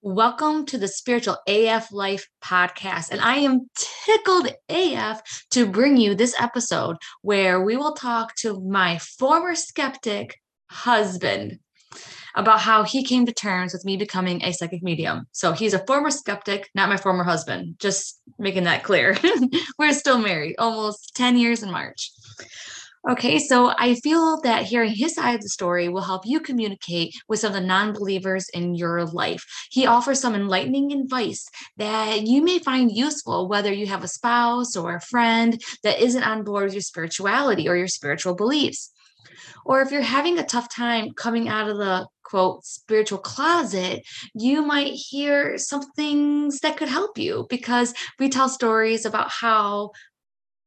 Welcome to the Spiritual AF Life podcast. And I am tickled AF to bring you this episode where we will talk to my former skeptic husband about how he came to terms with me becoming a psychic medium. So he's a former skeptic, not my former husband, just making that clear. We're still married, almost 10 years in March. Okay, so I feel that hearing his side of the story will help you communicate with some of the non believers in your life. He offers some enlightening advice that you may find useful, whether you have a spouse or a friend that isn't on board with your spirituality or your spiritual beliefs. Or if you're having a tough time coming out of the quote spiritual closet, you might hear some things that could help you because we tell stories about how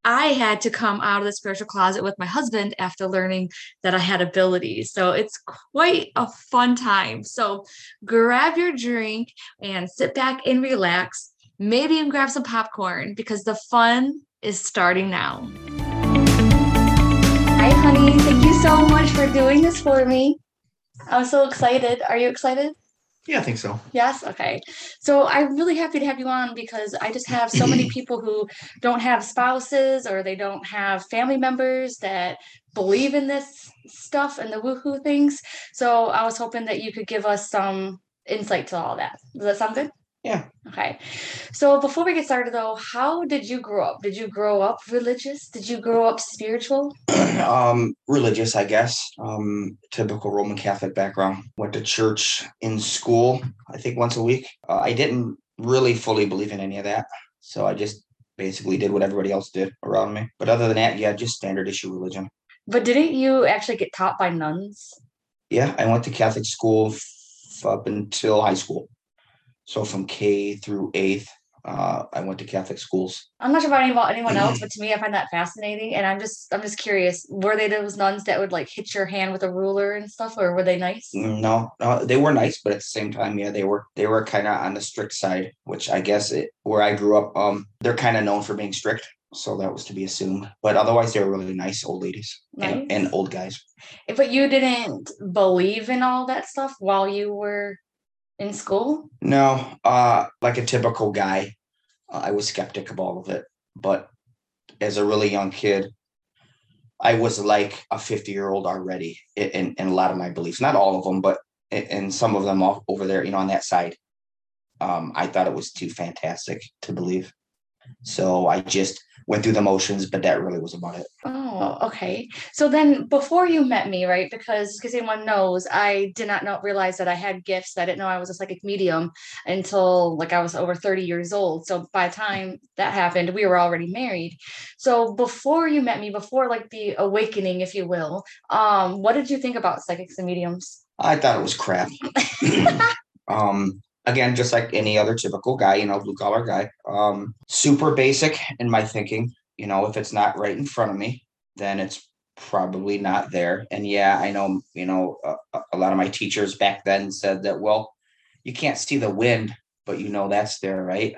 I had to come out of the spiritual closet with my husband after learning that I had abilities. So it's quite a fun time. So grab your drink and sit back and relax. Maybe even grab some popcorn because the fun is starting now. Hi, honey. Thank you so much for doing this for me. I'm so excited. Are you excited? Yeah, I think so. Yes. Okay. So I'm really happy to have you on because I just have so many people who don't have spouses or they don't have family members that believe in this stuff and the woohoo things. So I was hoping that you could give us some insight to all that. Does that sound good? Yeah. Okay. So before we get started though, how did you grow up? Did you grow up religious? Did you grow up spiritual? um, religious, I guess. Um, typical Roman Catholic background. Went to church in school, I think once a week. Uh, I didn't really fully believe in any of that. So I just basically did what everybody else did around me. But other than that, yeah, just standard issue religion. But didn't you actually get taught by nuns? Yeah, I went to Catholic school f- up until high school. So from K through eighth, uh, I went to Catholic schools. I'm not sure about, any, about anyone else, but to me, I find that fascinating. And I'm just, I'm just curious. Were they those nuns that would like hit your hand with a ruler and stuff, or were they nice? No, no, they were nice, but at the same time, yeah, they were they were kind of on the strict side, which I guess it, where I grew up, um, they're kind of known for being strict. So that was to be assumed. But otherwise, they were really nice old ladies Nice. and, and old guys. But you didn't believe in all that stuff while you were in school? No, uh, like a typical guy, I was skeptic of all of it. But as a really young kid, I was like a 50 year old already in, in, a lot of my beliefs. Not all of them, but in some of them off over there, you know, on that side. Um, I thought it was too fantastic to believe. So I just went through the motions, but that really was about it. Oh, okay. So then before you met me, right? Because because anyone knows, I did not know realize that I had gifts. I didn't know I was a psychic medium until like I was over 30 years old. So by the time that happened, we were already married. So before you met me, before like the awakening, if you will, um, what did you think about psychics and mediums? I thought it was crap. um, again, just like any other typical guy, you know, blue collar guy. Um, super basic in my thinking. You know, if it's not right in front of me, then it's probably not there. And yeah, I know, you know, a, a lot of my teachers back then said that, well, you can't see the wind, but you know that's there, right?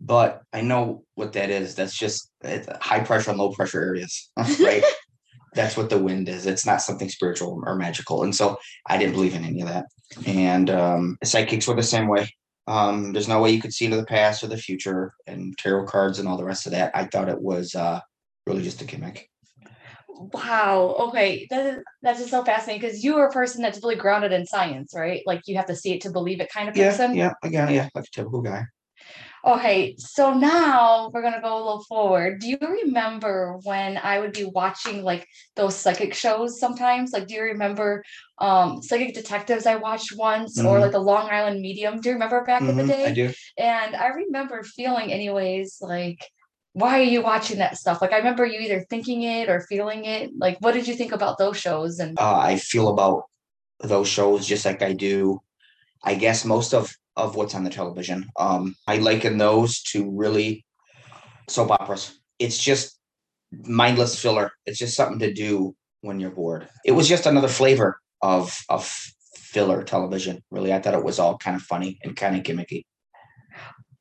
But I know what that is. That's just high pressure and low pressure areas, right? That's what the wind is. It's not something spiritual or magical. And so I didn't believe in any of that. And um, psychics were the same way. Um, there's no way you could see into the past or the future and tarot cards and all the rest of that. I thought it was uh, really just a gimmick. Wow. Okay. That is, that's just so fascinating because you are a person that's really grounded in science, right? Like you have to see it to believe it kind of Yeah, person. yeah, again, yeah, like a typical guy. Okay, so now we're gonna go a little forward. Do you remember when I would be watching like those psychic shows sometimes? Like, do you remember um Psychic Detectives I watched once or Mhm. like the Long Island Medium? Do you remember back in the Mhm, day? I do. And I remember feeling anyways, like, why are you watching that stuff? Like I remember you either thinking it or feeling it. Like, what did you think about those shows? And Uh, I feel about those shows just like I do, I guess, most of of what's on the television. Um, I liken those to really soap operas. It's just mindless filler. It's just something to do when you're bored. It was just another flavor of of filler television. Really, I thought it was all kind of funny and kind of gimmicky.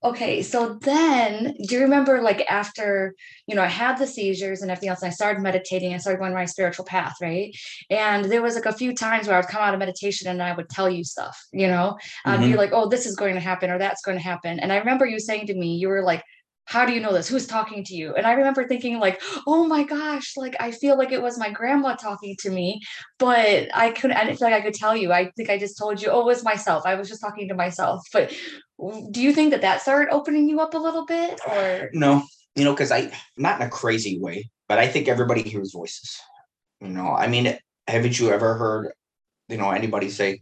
Okay, so then do you remember like after, you know, I had the seizures and everything else, and I started meditating, I started going my spiritual path, right? And there was like a few times where I would come out of meditation and I would tell you stuff, you know, I'd be Mhm. like, oh, this is going to happen or that's going to happen. And I remember you saying to me, you were like, how do you know this? Who's talking to you? And I remember thinking like, oh my gosh, like I feel like it was my grandma talking to me, but I couldn't, I didn't feel like I could tell you. I think I just told you, oh, it was myself. I was just talking to myself. But do you think that that started opening you up a little bit or? No, you know, because I not in a crazy way, but I think everybody hears voices. You know, I mean, haven't you ever heard, you know, anybody say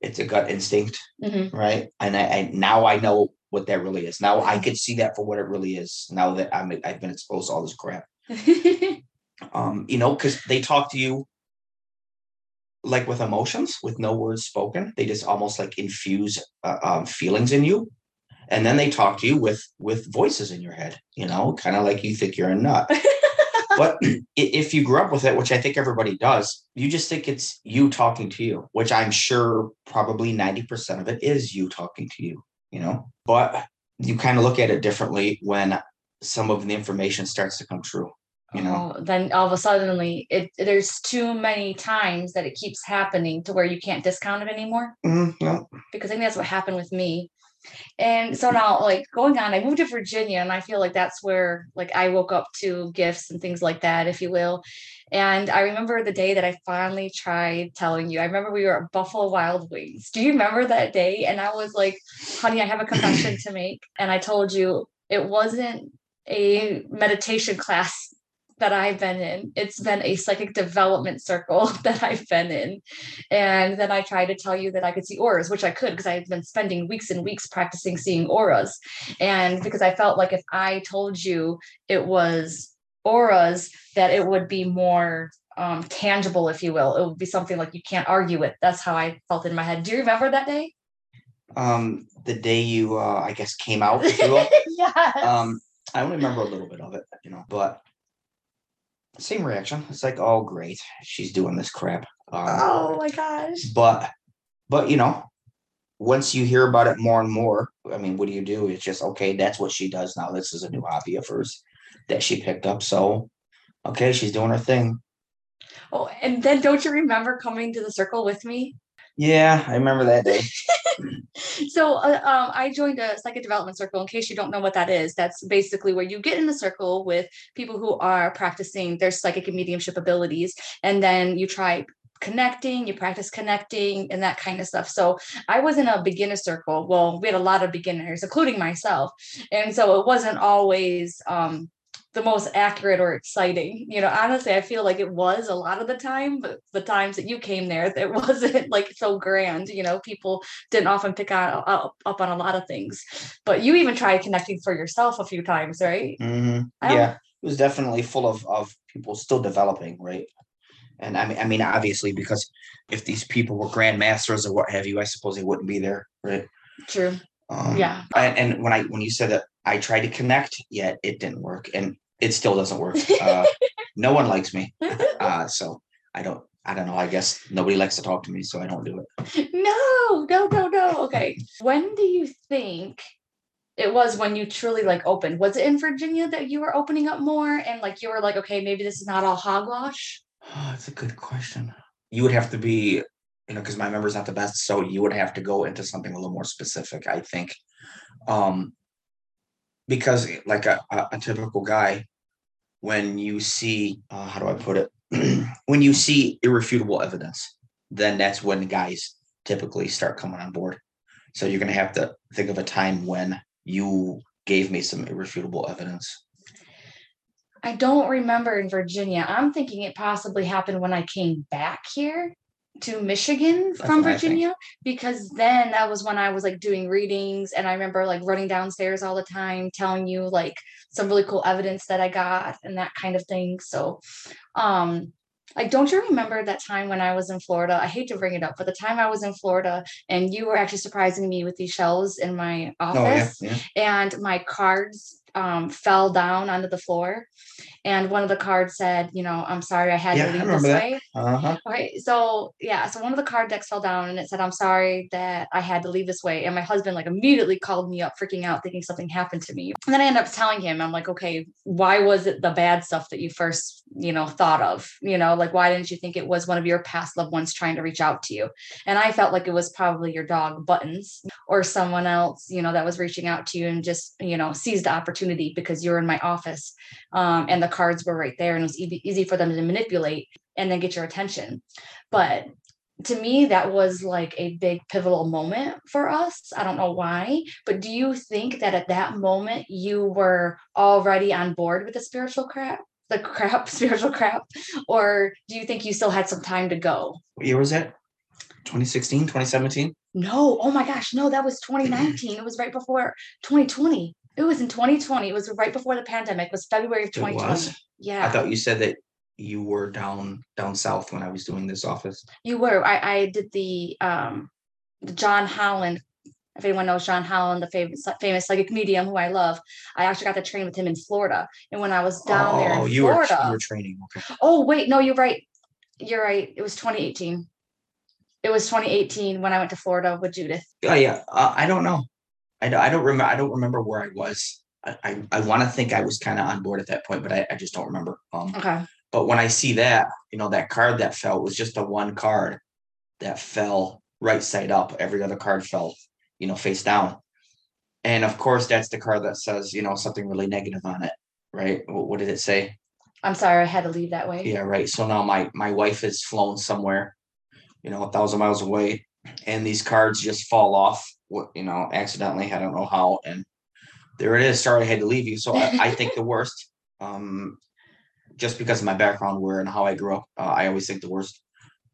it's a gut instinct, Mhm. right? And I, I now I know what that really is. Now I could see that for what it really is. Now that I'm I've been exposed to all this crap. Um, you know, because they talk to you like with emotions, with no words spoken. They just almost like infuse uh, um, feelings in you, and then they talk to you with with voices in your head. You know, kind of like you think you're a nut. but if you grew up with it, which I think everybody does, you just think it's you talking to you, which I'm sure probably 90% of it is you talking to you, you know. But you kind of look at it differently when some of the information starts to come true, you know. Oh, then all of a suddenly it there's too many times that it keeps happening to where you can't discount it anymore. Mm-hmm, no, because I think that's what happened with me. And so now, like going on, I moved to Virginia, and I feel like that's where like I woke up to gifts and things like that, if you will. And I remember the day that I finally tried telling you. I remember we were at Buffalo Wild Wings. Do you remember that day? And I was like, "Honey, I have a confession to make." And I told you it wasn't a meditation class that I've been in. It's been a psychic development circle that I've been in. And then I tried to tell you that I could see auras, which I could because I had been spending weeks and weeks practicing seeing auras. And because I felt like if I told you it was auras, that it would be more um, tangible, if you will. It would be something like you can't argue with. That's how I felt in my head. Do you remember that day? um, the day you, uh, I guess, came out, yes. um, I only remember a little bit of it, you know, but same reaction. It's like, oh, great, she's doing this crap. Um, oh my gosh. but but you know once you hear about it more and more i mean what do you do it's just okay that's what she does now this is a new hobby of hers that she picked up so okay she's doing her thing Oh, and then don't you remember coming to the circle with me? yeah i remember that day So uh, um, I joined a psychic development circle. In case you don't know what that is, that's basically where you get in a circle with people who are practicing their psychic and mediumship abilities, and then you try connecting, you practice connecting, and that kind of stuff. So I was in a beginner circle. Well, we had a lot of beginners, including myself, and so it wasn't always. Um, the most accurate or exciting. You know, honestly, I feel like it was a lot of the time, but the times that you came there, it wasn't like so grand. You know, people didn't often pick on, up, up on a lot of things. But you even tried connecting for yourself a few times, right? Mhm. Yeah it was definitely full of of people still developing right and i mean i mean obviously because if these people were grandmasters or what have you i suppose they wouldn't be there right True. um, Yeah. and, and when I when you said that I tried to connect, yet it didn't work, and it still doesn't work. Uh, no one likes me, uh, so I don't. I don't know. I guess nobody likes to talk to me, so I don't do it. no, no, no, no. Okay. When do you think it was when you truly like opened? Was it in Virginia that you were opening up more and like you were like, okay, maybe this is not all hogwash? that's a good question. You would have to be, you know, because my memory's not the best, so you would have to go into something a little more specific. I think, um, because like a, a, typical guy, when you see, uh, how do I put it? when you see irrefutable evidence, then that's when guys typically start coming on board. So you're going to have to think of a time when you gave me some irrefutable evidence. I don't remember in Virginia. I'm thinking it possibly happened when I came back here to Michigan That's from what I think. Virginia because then that was when I was like doing readings and I remember like running downstairs all the time telling you like some really cool evidence that I got and that kind of thing. So um like don't you remember that time when I was in Florida? I hate to bring it up, but the time I was in Florida and you were actually surprising me with these shells in my Oh yeah, office yeah. and my cards um, fell down onto the floor, and one of the cards said, "You know, I'm sorry, I had Yeah, to leave this that. way." Uh-huh. Okay, so yeah, so one of the card decks fell down and it said, I'm sorry that I had to leave this way. And my husband like immediately called me up, freaking out, thinking something happened to me. And then I ended up telling him, I'm like, okay, why was it the bad stuff that you first, you know, thought of? You know, like why didn't you think it was one of your past loved ones trying to reach out to you? And I felt like it was probably your dog buttons or someone else, you know, that was reaching out to you and just, you know, seized the opportunity because you're in my office. Um, and the cards were right there and it was easy, easy for them to manipulate and then get your attention. But to me, that was like a big pivotal moment for us. I don't know why, but do you think that at that moment you were already on board with the spiritual crap, the crap, spiritual crap, or do you think you still had some time to go? What year was that? 2016, 2017? No, oh my gosh, no, that was 2019. it was right before 2020. It was in 2020. It was right before the pandemic. It was February of It 2020. was? Yeah. I thought you said that you were down down south when I was doing this office. You were. I, I did the um the John Holland. If anyone knows John Holland, the famous famous psychic medium who I love, I actually got to train with him in Florida. And when I was down there oh, in you were you were training. Okay. oh wait, no, you're right. You're right. It was 2018. It was 2018 when I went to Florida with Judith. Yeah, yeah. Uh, I don't know. I, don't- I don't remember. I don't remember where I was. I I, I want to think I was kind of on board at that point, but I, I just don't remember. Um, Okay. but when I see that, you know, that card that fell was just the one card that fell right side up. Every other card fell, you know, face down. And of course, that's the card that says, you know, something really negative on it, right? What, what did it say? I'm sorry I had to leave that way. Yeah, right. So now my my wife is flown somewhere, you know, a thousand miles away, and these cards just fall off. What you know, accidentally. I don't know how, and there it is. Sorry, I had to leave you. So I, I think the worst. Um, just because of my background, where and how I grew up, uh, I always think the worst.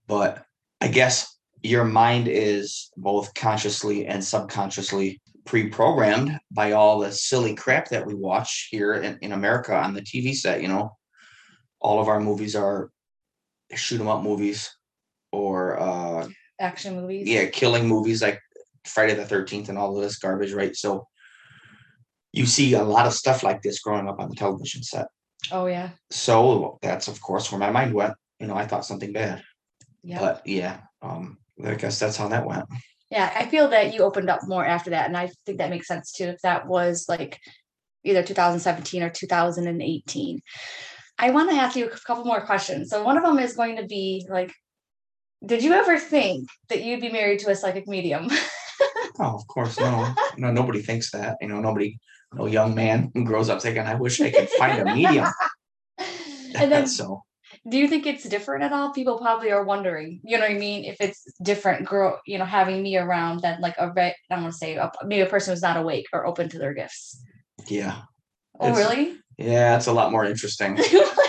But I guess your mind is both consciously and subconsciously pre-programmed by all the silly crap that we watch here in, in America on the TV set. You know, all of our movies are shoot 'em up movies or uh Action movies. yeah killing movies like friday the 13th and all of this garbage right so you see a lot of stuff like this growing up on the television set Oh yeah. so that's of course where my mind went you know i thought something bad Yeah. but yeah um i guess that's how that went Yeah, I feel that you opened up more after that, and I think that makes sense too. If that was like either 2017 or 2018, I want to ask you a couple more questions. So one of them is going to be like, did you ever think that you'd be married to a psychic medium? oh of course no no nobody thinks that you know nobody no young man grows up thinking i wish i could find a medium and then so do you think it's different at all? People probably are wondering, you know what I mean? If it's different, girl, you know, having me around than like a re- I'm gonna say a, maybe a person who's not awake or open to their gifts. yeah Oh, It's- really? yeah it's a lot more interesting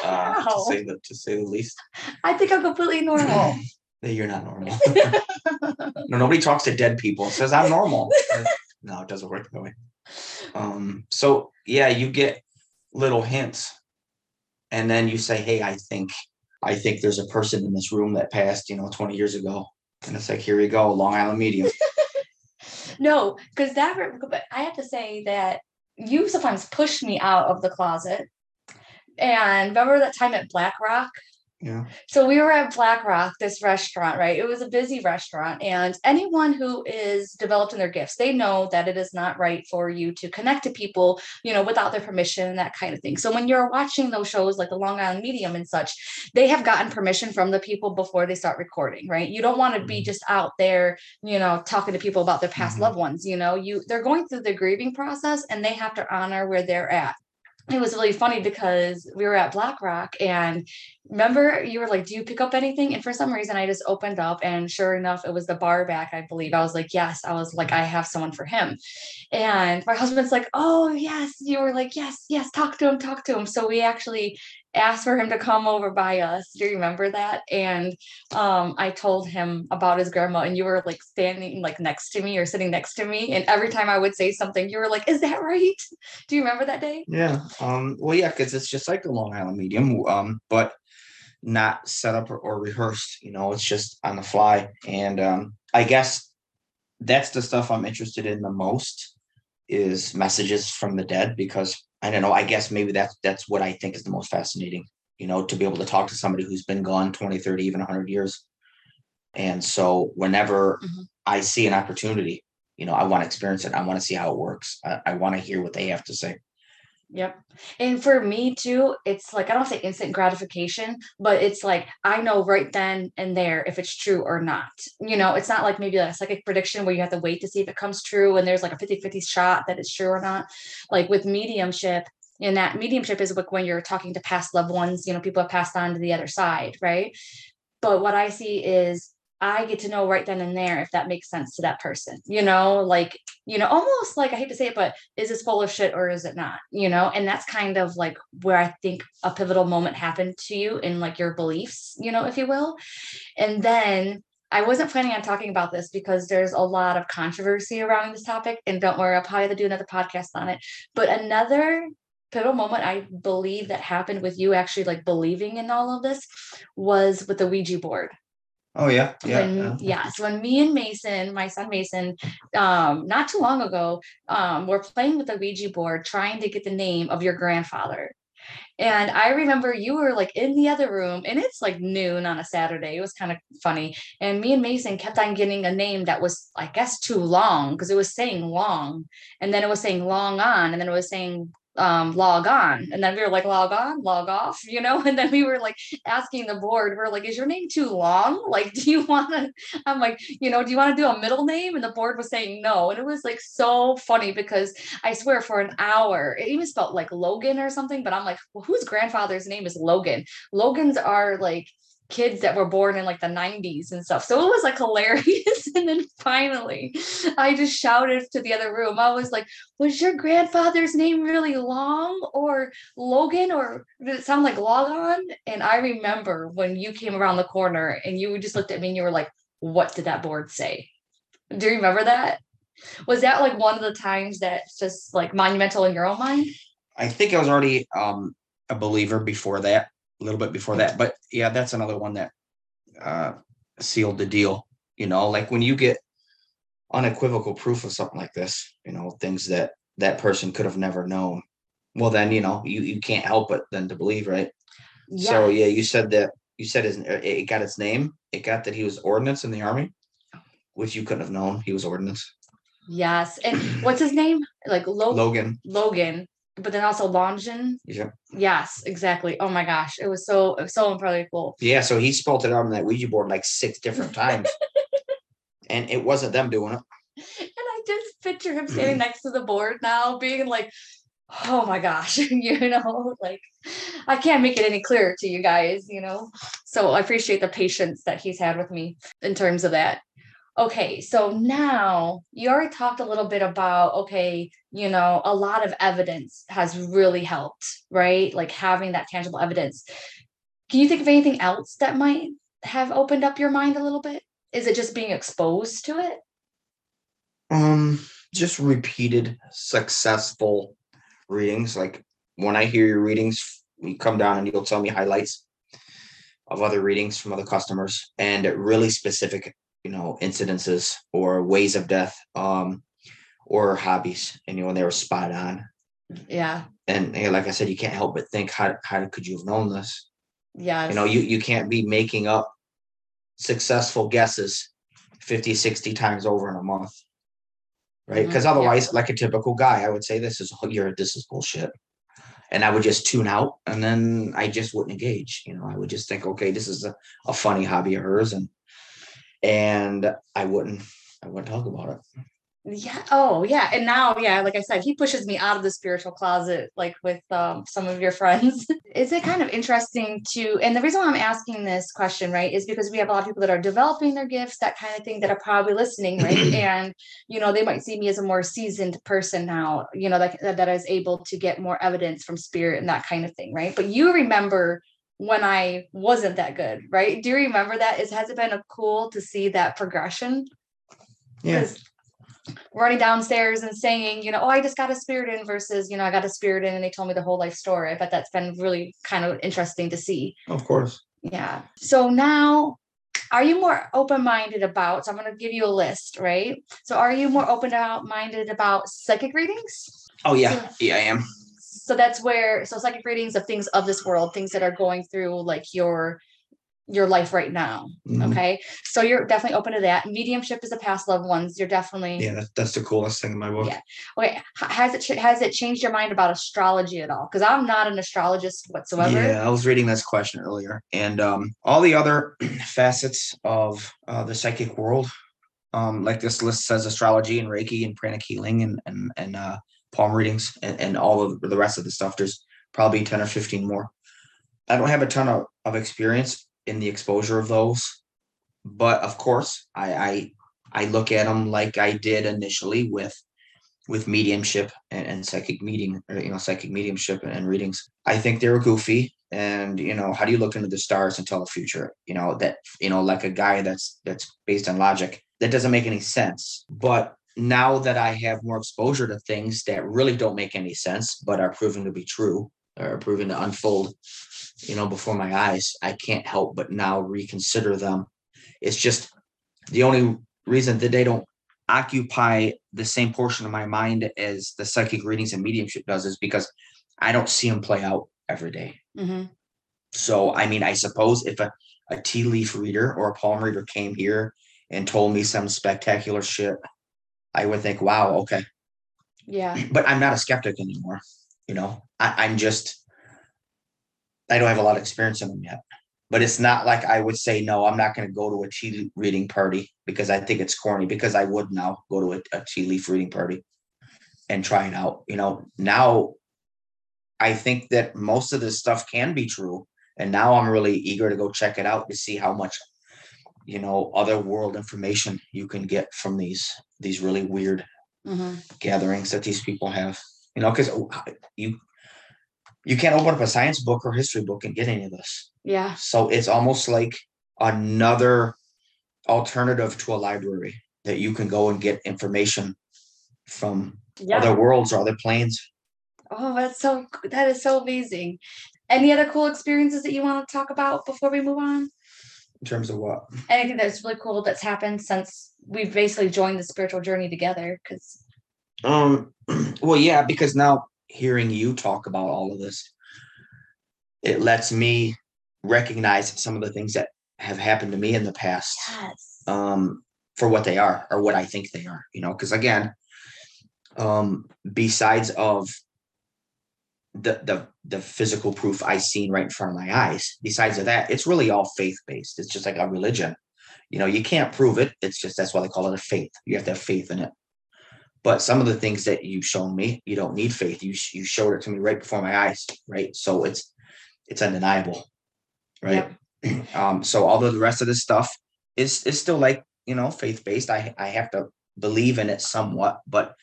uh, to say the to say the least I think I'm completely normal. That you're not normal. No nobody talks to dead people. Says i'm normal. No it doesn't work that way. Um so yeah you get little hints and then you say hey i think i think there's a person in this room that passed you know 20 years ago. And it's like here we go long island medium. No, because that, but I have to say that you sometimes push me out of the closet. And remember that time at Black Rock? Yeah So we were at Black Rock, this restaurant, right? It was a busy restaurant. And anyone who is developed in their gifts, they know that it is not right for you to connect to people, you know, without their permission and that kind of thing. So when you're watching those shows like the Long Island Medium and such, they have gotten permission from the people before they start recording, right? You don't want to be Mhm. just out there, you know, talking to people about their past Mhm. loved ones, you know, you they're going through the grieving process and they have to honor where they're at. It was really funny because we were at Black Rock and remember you were like, Do you pick up anything? And for some reason I just opened up and sure enough, it was the bar back, I believe. I was like, Yes, I was like, I have someone for him. And my husband's like, Oh, yes. You were like, Yes, yes, talk to him, talk to him. So we actually asked for him to come over by us. Do you remember that? And um, I told him about his grandma, and you were like standing like next to me or sitting next to me. And every time I would say something, you were like, Is that right? Do you remember that day? Yeah. Um, well, yeah, because it's just like the Long Island medium, um, but not set up or, or rehearsed. You know, it's just on the fly. And um, I guess that's the stuff I'm interested in the most is messages from the dead because I don't know. I guess maybe that's that's what I think is the most fascinating, you know, to be able to talk to somebody who's been gone 20, 30, even 100 years. And so whenever Mhm. I see an opportunity, you know, I want to experience it. I want to see how it works. I, I want to hear what they have to say. Yep. And for me too, it's like I don't say instant gratification, but it's like I know right then and there if it's true or not. You know, it's not like maybe a psychic prediction where you have to wait to see if it comes true and there's like a 50-50 shot that it's true or not. Like with mediumship, and that mediumship is like when you're talking to past loved ones, you know, people have passed on to the other side, right? But what I see is I get to know right then and there if that makes sense to that person, you know, like, you know, almost like I hate to say it, but is this full of shit or is it not, you know? And that's kind of like where I think a pivotal moment happened to you in like your beliefs, you know, if you will. And then I wasn't planning on talking about this because there's a lot of controversy around this topic. And don't worry, I'll probably do another podcast on it. But another pivotal moment I believe that happened with you actually like believing in all of this was with the Ouija board Oh yeah, yeah, when So when me and mason my son mason um not too long ago um were playing with the ouija board trying to get the name of your grandfather. And i remember you were like in the other room and it's like noon on a saturday. It was kind of funny. And me and mason kept on getting a name that was i guess too long because it was saying long. And then it was saying long on and then it was saying um log on. And then we were like log on log off you know? And then we were like asking the board we're like is your name too long? Like do you want to i'm like you know do you want to do a middle name? And the board was saying no. And it was like so funny because i swear for an hour it even spelled like logan or something but i'm like well, whose grandfather's name is logan? Logans are like kids that were born in like the 90s and stuff. So it was like hilarious. and then finally, I just shouted to the other room. I was like, Was your grandfather's name really long or Logan or did it sound like Logon? And I remember when you came around the corner and you just looked at me and you were like, What did that board say? Do you remember that? Was that like one of the times that's just like monumental in your own mind? I think I was already um a believer before that, a little bit before that. But yeah, that's another one that uh sealed the deal. You know, like when you get unequivocal proof of something like this, you know, things that that person could have never known. Well, then you know you you can't help but then to believe, right? So yeah, you said that you said his it it got its name. It got that he was ordnance in the army, which you couldn't have known. He was ordnance. Yes. And what's his name? Like Lo- Logan. Logan, but then also Longin. Yeah. Yes, exactly. Oh my gosh. It was so it was so incredibly cool. Yeah. So he spelled it out on that Ouija board like six different times, and it wasn't them doing it. And I just picture him standing next to the board now, being like, oh my gosh, you know, like I can't make it any clearer to you guys, you know. So I appreciate the patience that he's had with me in terms of that. Okay, so now you already talked a little bit about, okay, you know, a lot of evidence has really helped, right? Like having that tangible evidence. Can you think of anything else that might have opened up your mind a little bit? Is it just being exposed to it? Um, just repeated successful readings. Like when I hear your readings, you come down and you'll tell me highlights of other readings from other customers and really specific, you know, incidences or ways of death, um, or hobbies, and you know, they were spot on. Yeah. And hey, like I said, you can't help but think, how how could you have known this? Yeah. You know, you you can't be making up successful guesses 50, 60 times over in a month. Right. Because yeah. otherwise, like a typical guy, I would say this is oh, you're this is bullshit. And I would just tune out and then I just wouldn't engage. You know, I would just think, okay, this is a, a funny hobby of hers and and I wouldn't I wouldn't talk about it. Yeah. Oh, yeah. And now, yeah, like I said, he pushes me out of the spiritual closet, like with um, some of your friends. is it kind of interesting to, and the reason why I'm asking this question, right, is because we have a lot of people that are developing their gifts, that kind of thing, that are probably listening, right? and, you know, they might see me as a more seasoned person now, you know, that, that is able to get more evidence from spirit and that kind of thing, right? But you remember when I wasn't that good, right? Do you remember that? Is has it been a cool to see that progression? Yeah. 'Cause running downstairs and saying, you know, oh, I just got a spirit in versus, you know, I got a spirit in and they told me the whole life story. But that's been really kind of interesting to see. Of course. Yeah. So now, are you more open minded about? So I'm going to give you a list, right? So are you more open minded about psychic readings? Oh yeah, yeah, I am. So that's where so psychic readings of things of this world, things that are going through like your your life right now. Mhm. Okay. So you're definitely open to that. Mediumship is a past loved ones. You're definitely Yeah, that's, that's the coolest thing in my book. Yeah. okay. Has it has it changed your mind about astrology at all? Because I'm not an astrologist whatsoever. Yeah, I was reading this question earlier, and um, all the other facets of uh, the psychic world, um, like this list says, astrology and Reiki and pranic healing and and and uh, palm readings and, and all of the rest of the stuff. There's probably ten or fifteen more. I don't have a ton of, of experience in the exposure of those, but of course, I I, I look at them like I did initially with with mediumship and, and psychic meeting, or, you know, psychic mediumship and, and readings. I think they were goofy. And you know, how do you look into the stars and tell the future? You know that you know, like a guy that's that's based on logic. That doesn't make any sense. But now that I have more exposure to things that really don't make any sense, but are proven to be true, or proven to unfold, you know, before my eyes, I can't help but now reconsider them. It's just the only reason that they don't occupy the same portion of my mind as the psychic readings and mediumship does is because I don't see them play out every day. hmm So, I mean, I suppose if a, a tea leaf reader or a palm reader came here and told me some spectacular shit, I would think, wow, okay. Yeah. But I'm not a skeptic anymore. You know, I, I'm just, I don't have a lot of experience in them yet. But it's not like I would say, no, I'm not going to go to a tea reading party because I think it's corny, because I would now go to a, a tea leaf reading party and try it out. You know, now I think that most of this stuff can be true. And now I'm really eager to go check it out to see how much, you know, other world information you can get from these these really weird hmm gatherings that these people have. You know, because you you can't open up a science book or history book and get any of this. Yeah. So it's almost like another alternative to a library that you can go and get information from Yeah. other worlds or other planes. Oh, that's so that is so amazing. Any other cool experiences that you want to talk about before we move on? In terms of what? Anything that's really cool that's happened since we've basically joined the spiritual journey together? Because Um, well, yeah, because now hearing you talk about all of this, it lets me recognize some of the things that have happened to me in the past. yes, um, for what they are or what I think they are, you know, because again, um, besides of the the the physical proof I seen right in front of my eyes, besides of that, it's really all faith based. It's just like a religion. You know, you can't prove it. It's just that's why they call it a faith. You have to have faith in it. But some of the things that you've shown me, you don't need faith. You you showed it to me right before my eyes, right? So it's it's undeniable, right? Um, so all the rest of this stuff is is still like you know faith based, I I have to believe in it somewhat, but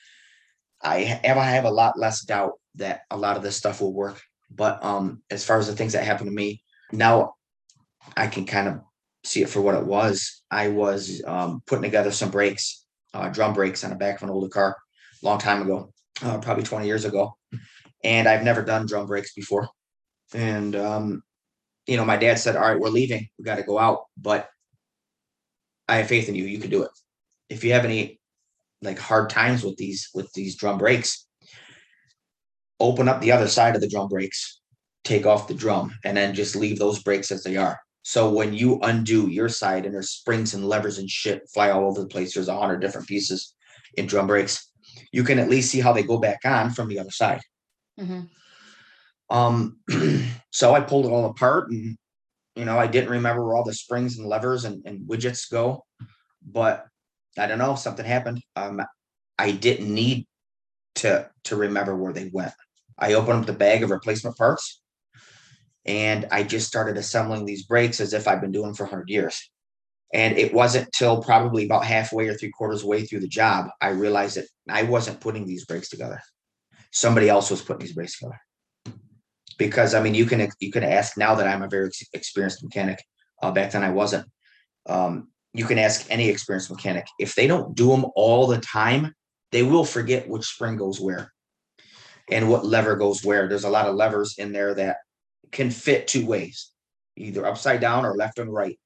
I have I have a lot less doubt that a lot of this stuff will work. But um, as far as the things that happened to me, now I can kind of see it for what it was. I was um, putting together some brakes, uh, drum brakes on the back of an older car, a long time ago, uh, probably 20 years ago, and I've never done drum brakes before. And um, you know, my dad said, "All right, we're leaving. We got to go out, but I have faith in you. You can do it. If you have any like hard times with these with these drum brakes, open up the other side of the drum brakes, take off the drum, and then just leave those brakes as they are. So when you undo your side and there's springs and levers and shit fly all over the place, there's a hundred different pieces in drum brakes. You can at least see how they go back on from the other side. hmm Um, so I pulled it all apart and, you know, I didn't remember where all the springs and levers and, and widgets go, but I don't know, something happened. Um, I didn't need to, to remember where they went. I opened up the bag of replacement parts and I just started assembling these brakes as if I've been doing for hundred years. And it wasn't till probably about halfway or three quarters way through the job, I realized that I wasn't putting these brakes together. Somebody else was putting these brakes together because I mean, you can you can ask now that I'm a very experienced mechanic. Uh, back then, I wasn't. Um, you can ask any experienced mechanic if they don't do them all the time, they will forget which spring goes where and what lever goes where. There's a lot of levers in there that can fit two ways, either upside down or left and right,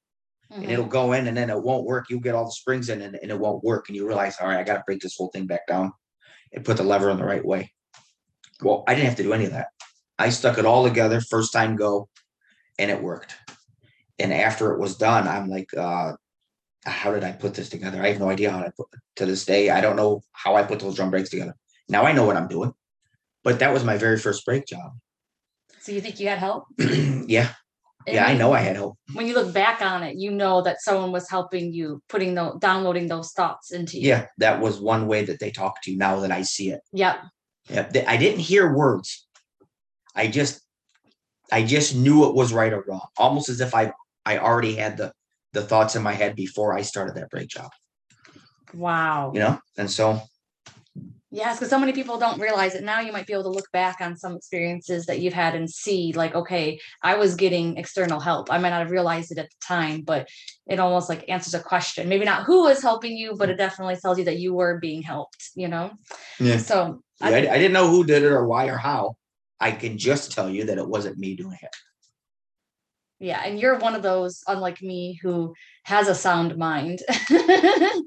and Mhm. it'll go in and then it won't work. You get all the springs in and, and it won't work, and you realize, all right, I got to break this whole thing back down and put the lever in the right way. Well, I didn't have to do any of that. I stuck it all together, first time go, and it worked. And after it was done, I'm like, uh, how did I put this together? I have no idea how I put to this day. I don't know how I put those drum brakes together. Now I know what I'm doing, but that was my very first brake job. So you think you had help? yeah. Yeah, I know I had help. When you look back on it, you know that someone was helping you, putting the downloading those thoughts into you. Yeah, that was one way that they talked to you now that I see it. Yep. Yep. I didn't hear words. I just, I just knew it was right or wrong, almost as if I, I already had the, the thoughts in my head before I started that brake job. Wow. You know, and so Yes, because so many people don't realize it. Now you might be able to look back on some experiences that you've had and see, like, okay, I was getting external help. I might not have realized it at the time, but it almost like answers a question. Maybe not who was helping you, but it definitely tells you that you were being helped, you know? yeah, So I, I, I didn't know who did it or why or how. I can just tell you that it wasn't me doing it. Yeah, and you're one of those, unlike me, who has a sound mind. I'd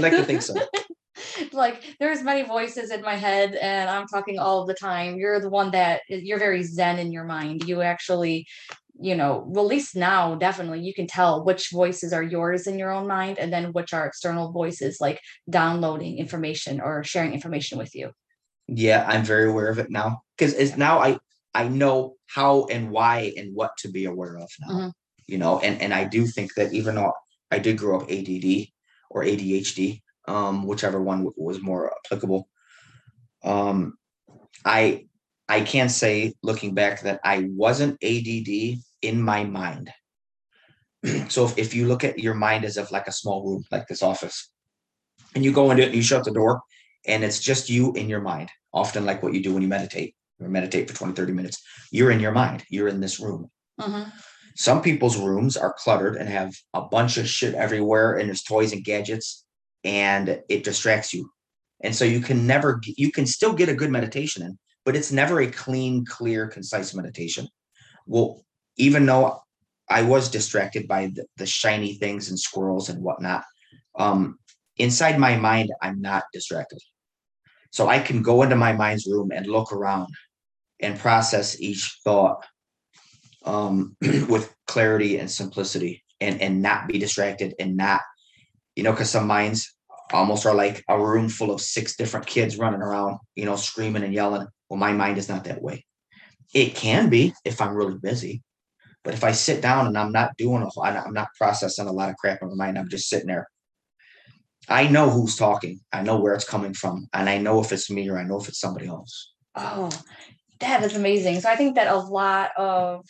like to think so. like there's many voices in my head and i'm talking all the time you're the one that you're very zen in your mind you actually you know well, at least now definitely you can tell which voices are yours in your own mind and then which are external voices like downloading information or sharing information with you Yeah, I'm very aware of it now because it's now I I know how and why and what to be aware of now. Mhm. You know, and and I do think that even though I did grow up ADD or ADHD, um, whichever one was more applicable, um, I I can say looking back that I wasn't ADD in my mind. so if, if you look at your mind as if like a small room, like this office, and you go into it and you shut the door, and it's just you in your mind often like what you do when you meditate meditate for 20 30 minutes you're in your mind you're in this room. Mhm. some people's rooms are cluttered and have a bunch of shit everywhere and there's toys and gadgets and it distracts you. And so you can never you can still get a good meditation in but it's never a clean clear concise meditation. Well even though i was distracted by the, the shiny things and squirrels and whatnot um inside my mind i'm not distracted so I can go into my mind's room and look around and process each thought um, with clarity and simplicity and, and not be distracted and not, you know, because some minds almost are like a room full of six different kids running around, you know, screaming and yelling. Well, my mind is not that way. It can be if I'm really busy. But if I sit down and I'm not doing a whole, I'm not processing a lot of crap in my mind, I'm just sitting there I know who's talking. I know where it's coming from, and I know if it's me or I know if it's somebody else. oh that is amazing so i think that a lot of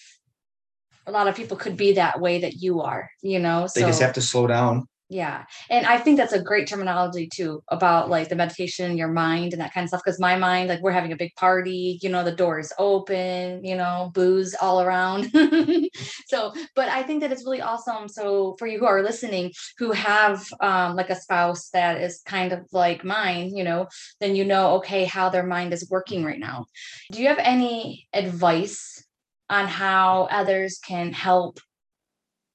a lot of people could be that way that you are you know They so just have to slow down. Yeah. And I think that's a great terminology too about like the meditation, your mind and that kind of stuff. Cause my mind, like we're having a big party, you know, the door is open, you know, booze all around. so, but I think that it's really awesome. So for you who are listening, who have um, like a spouse that is kind of like mine, you know, then you know, okay, how their mind is working right now. Do you have any advice on how others can help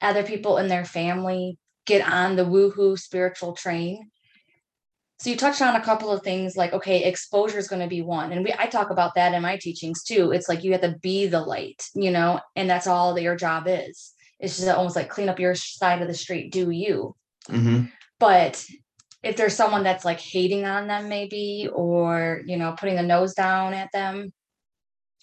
other people in their family get on the woohoo spiritual train. So you touched on a couple of things like okay, exposure is going to be one. And we I talk about that in my teachings too. It's like you have to be the light, you know, and that's all that your job is. It's just almost like clean up your side of the street, do you. hmm But if there's someone that's like hating on them maybe or, you know, putting the nose down at them,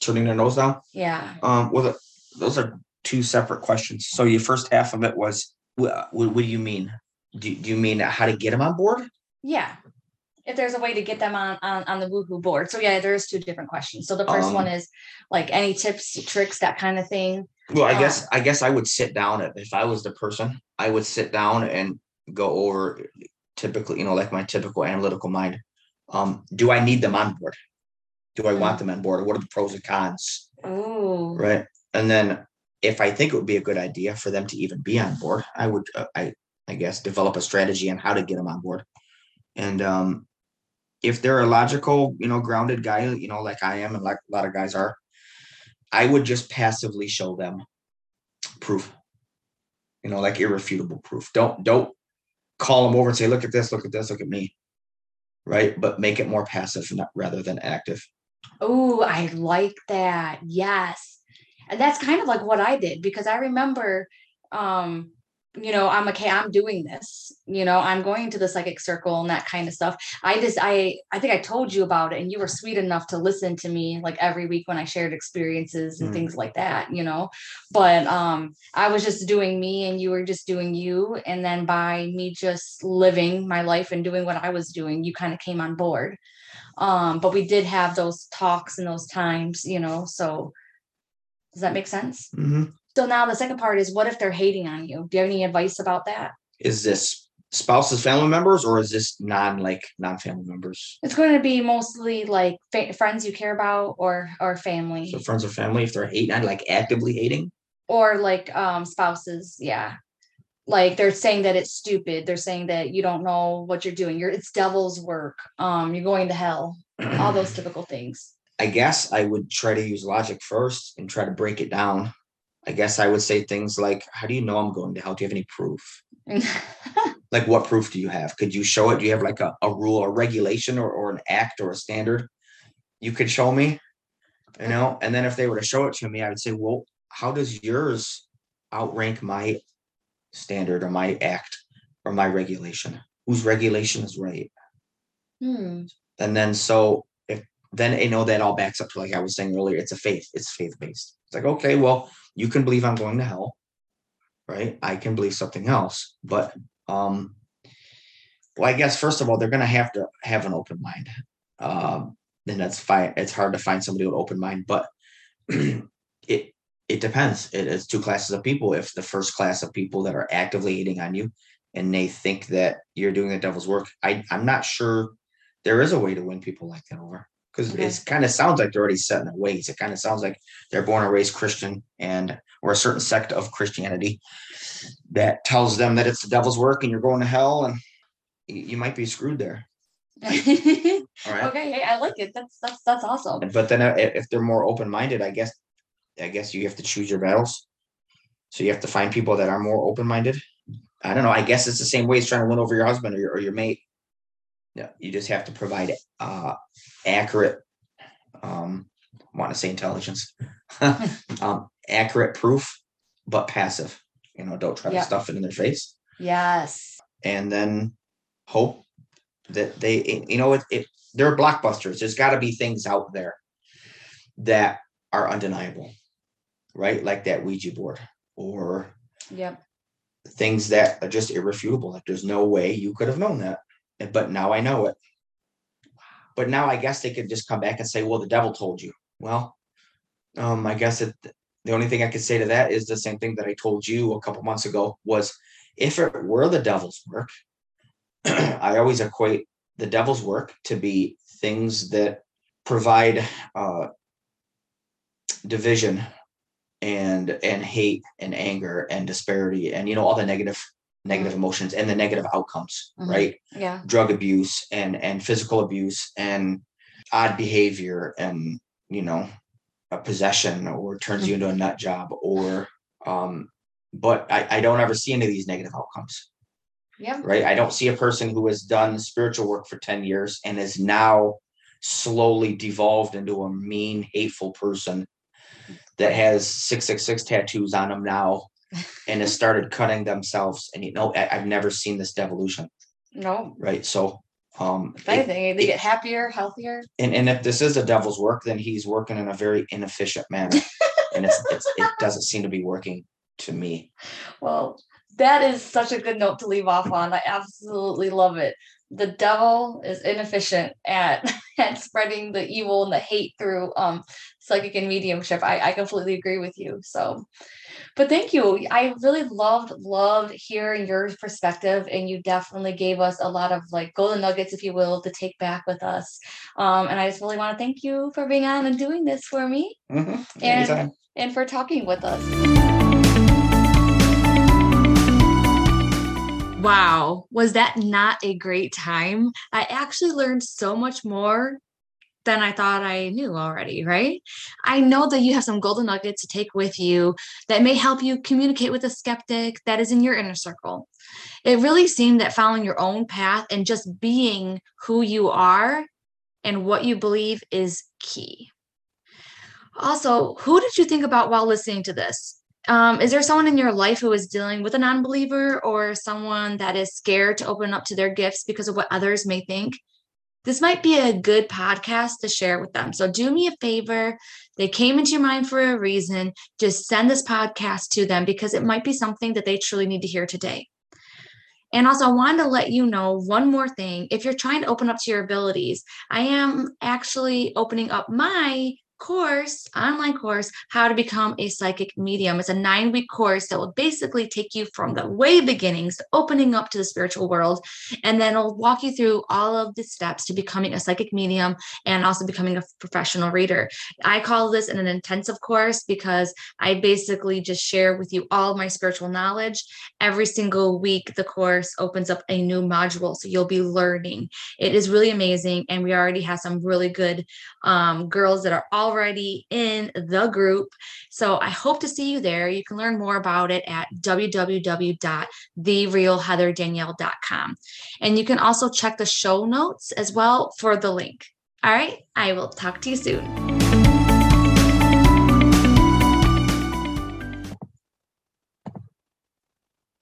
Turning their nose down. yeah. Um, well, the- those are two separate questions. So your first half of it was, what, what, do you mean? Do, do you mean how to get them on board? Yeah. If there's a way to get them on on, on the woohoo board. So yeah, there's two different questions. So the first one Um, is like any tips, tricks, that kind of thing. Well, I Uh, guess I guess I would sit down if if I was the person. I would sit down and go over typically, you know, like my typical analytical mind. Um, do I need them on board? Do I want them on board? What are the pros and cons? Oh, right and then if i think it would be a good idea for them to even be on board i would uh, i i guess develop a strategy on how to get them on board. And um if they're a logical you know grounded guy you know like i am and like a lot of guys are i would just passively show them proof. You know like irrefutable proof. Don't don't call them over and say look at this look at this look at me. Right? But make it more passive rather than active. Oh, I like that. Yes. And that's kind of like what I did because I remember um you know, I'm okay, I'm doing this. You know, I'm going to the psychic circle and that kind of stuff. I just I I think I told you about it and you were sweet enough to listen to me like every week when I shared experiences and mm. things like that, you know. But um I was just doing me and you were just doing you and then by me just living my life and doing what I was doing, you kind of came on board. Um but we did have those talks and those times, you know, so does that make sense? Mm-hmm. So now the second part is what if they're hating on you? Do you have any advice about that? Is this spouses, family members, or is this non like non family members? It's going to be mostly like fa- friends you care about or or family. So friends or family, if they're hating, like actively hating, or like um spouses, yeah. Like they're saying that it's stupid. They're saying that you don't know what you're doing. You're it's devil's work. Um, you're going to hell. All those typical things. I guess I would try to use logic first and try to break it down I guess I would say things like, How do you know I'm going to hell? Do you have any proof? like, what proof do you have? Could you show it? Do you have like a, a rule or regulation or, or an act or a standard you could show me? You know, and then if they were to show it to me, I would say, Well, how does yours outrank my standard or my act or my regulation? Whose regulation is right? Hmm. And then so then you know that all backs up to like I was saying earlier, it's a faith, it's faith based. It's like, okay, well, you can believe I'm going to hell, right? I can believe something else, but um, well, I guess first of all, they're to have to have an open mind. Um, and that's fine. It's hard to find somebody with open mind, but it it depends. It is two classes of people. If the first class of people that are actively hating on you and they think that you're doing the devil's work, I I'm not sure there is a way to win people like that over because okay. it kind of sounds like they're already set in their ways. It kind of sounds like they're born and raised Christian and or a certain sect of Christianity that tells them that it's the devil's work and you're going to hell and you might be screwed there. All right. Okay, hey, I like it. That's that's that's awesome. But then uh, if they're more open minded, I guess I guess you have to choose your battles. So you have to find people that are more open minded. I don't know. I guess it's the same way as trying to win over your husband or your, or your mate. Yeah, you just have to provide uh, accurate. Um, I want to say intelligence, um, accurate proof, but passive. You know, don't try yep. to stuff it in their face. Yes. And then hope that they, you know, it, it they're blockbusters. There's got to be things out there that are undeniable, right? Like that Ouija board or yep. things that are just irrefutable. Like there's no way you could have known that but now I know it. But now I guess they could just come back and say, well, the devil told you. Well, um, I guess the only thing I could say to that is the same thing that I told you a couple months ago was if it were the devil's work, I always equate the devil's work to be things that provide uh, division and and hate and anger and disparity and you know all the negative negative mm-hmm. emotions and the negative outcomes mm-hmm. right yeah drug abuse and and physical abuse and odd behavior and you know a possession or turns mm-hmm. you into a nut job or um but I, I don't ever see any of these negative outcomes yeah right i don't see a person who has done spiritual work for 10 years and is now slowly devolved into a mean hateful person that has 666 tattoos on them now and has started cutting themselves. And you know, I, have never seen this devolution. No. Right. So um if anything, it, they get happier, healthier. And and if this is a devil's work, then he's working in a very inefficient manner. and it's, it's it doesn't seem to be working to me. Well, that is such a good note to leave off on. I absolutely love it. The devil is inefficient at at spreading the evil and the hate through um psychic and mediumship. I, I completely agree with you. So but thank you. I really loved, loved hearing your perspective. And you definitely gave us a lot of like golden nuggets, if you will, to take back with us. Um, and I just really want to thank you for being on and doing this for me mm-hmm. and, and for talking with us. Wow, was that not a great time? I actually learned so much more than I thought I knew already, right? I know that you have some golden nuggets to take with you that may help you communicate with a skeptic that is in your inner circle. It really seemed that following your own path and just being who you are and what you believe is key. Also, who did you think about while listening to this? Um, is there someone in your life who is dealing with a non believer or someone that is scared to open up to their gifts because of what others may think? This might be a good podcast to share with them. So, do me a favor. They came into your mind for a reason. Just send this podcast to them because it might be something that they truly need to hear today. And also, I wanted to let you know one more thing. If you're trying to open up to your abilities, I am actually opening up my course, online course, How to Become a Psychic Medium. It's a nine week course that will basically take you from the way beginnings opening up to the spiritual world. And then it'll walk you through all of the steps to becoming a psychic medium and also becoming a professional reader. I call this an intensive course because I basically just share with you all my spiritual knowledge. Every single week, the course opens up a new module. So you'll be learning. It is really amazing. And we already have some really good um, girls that are all already in the group. So I hope to see you there. You can learn more about it at www.therealheatherdanielle.com. And you can also check the show notes as well for the link. All right, I will talk to you soon.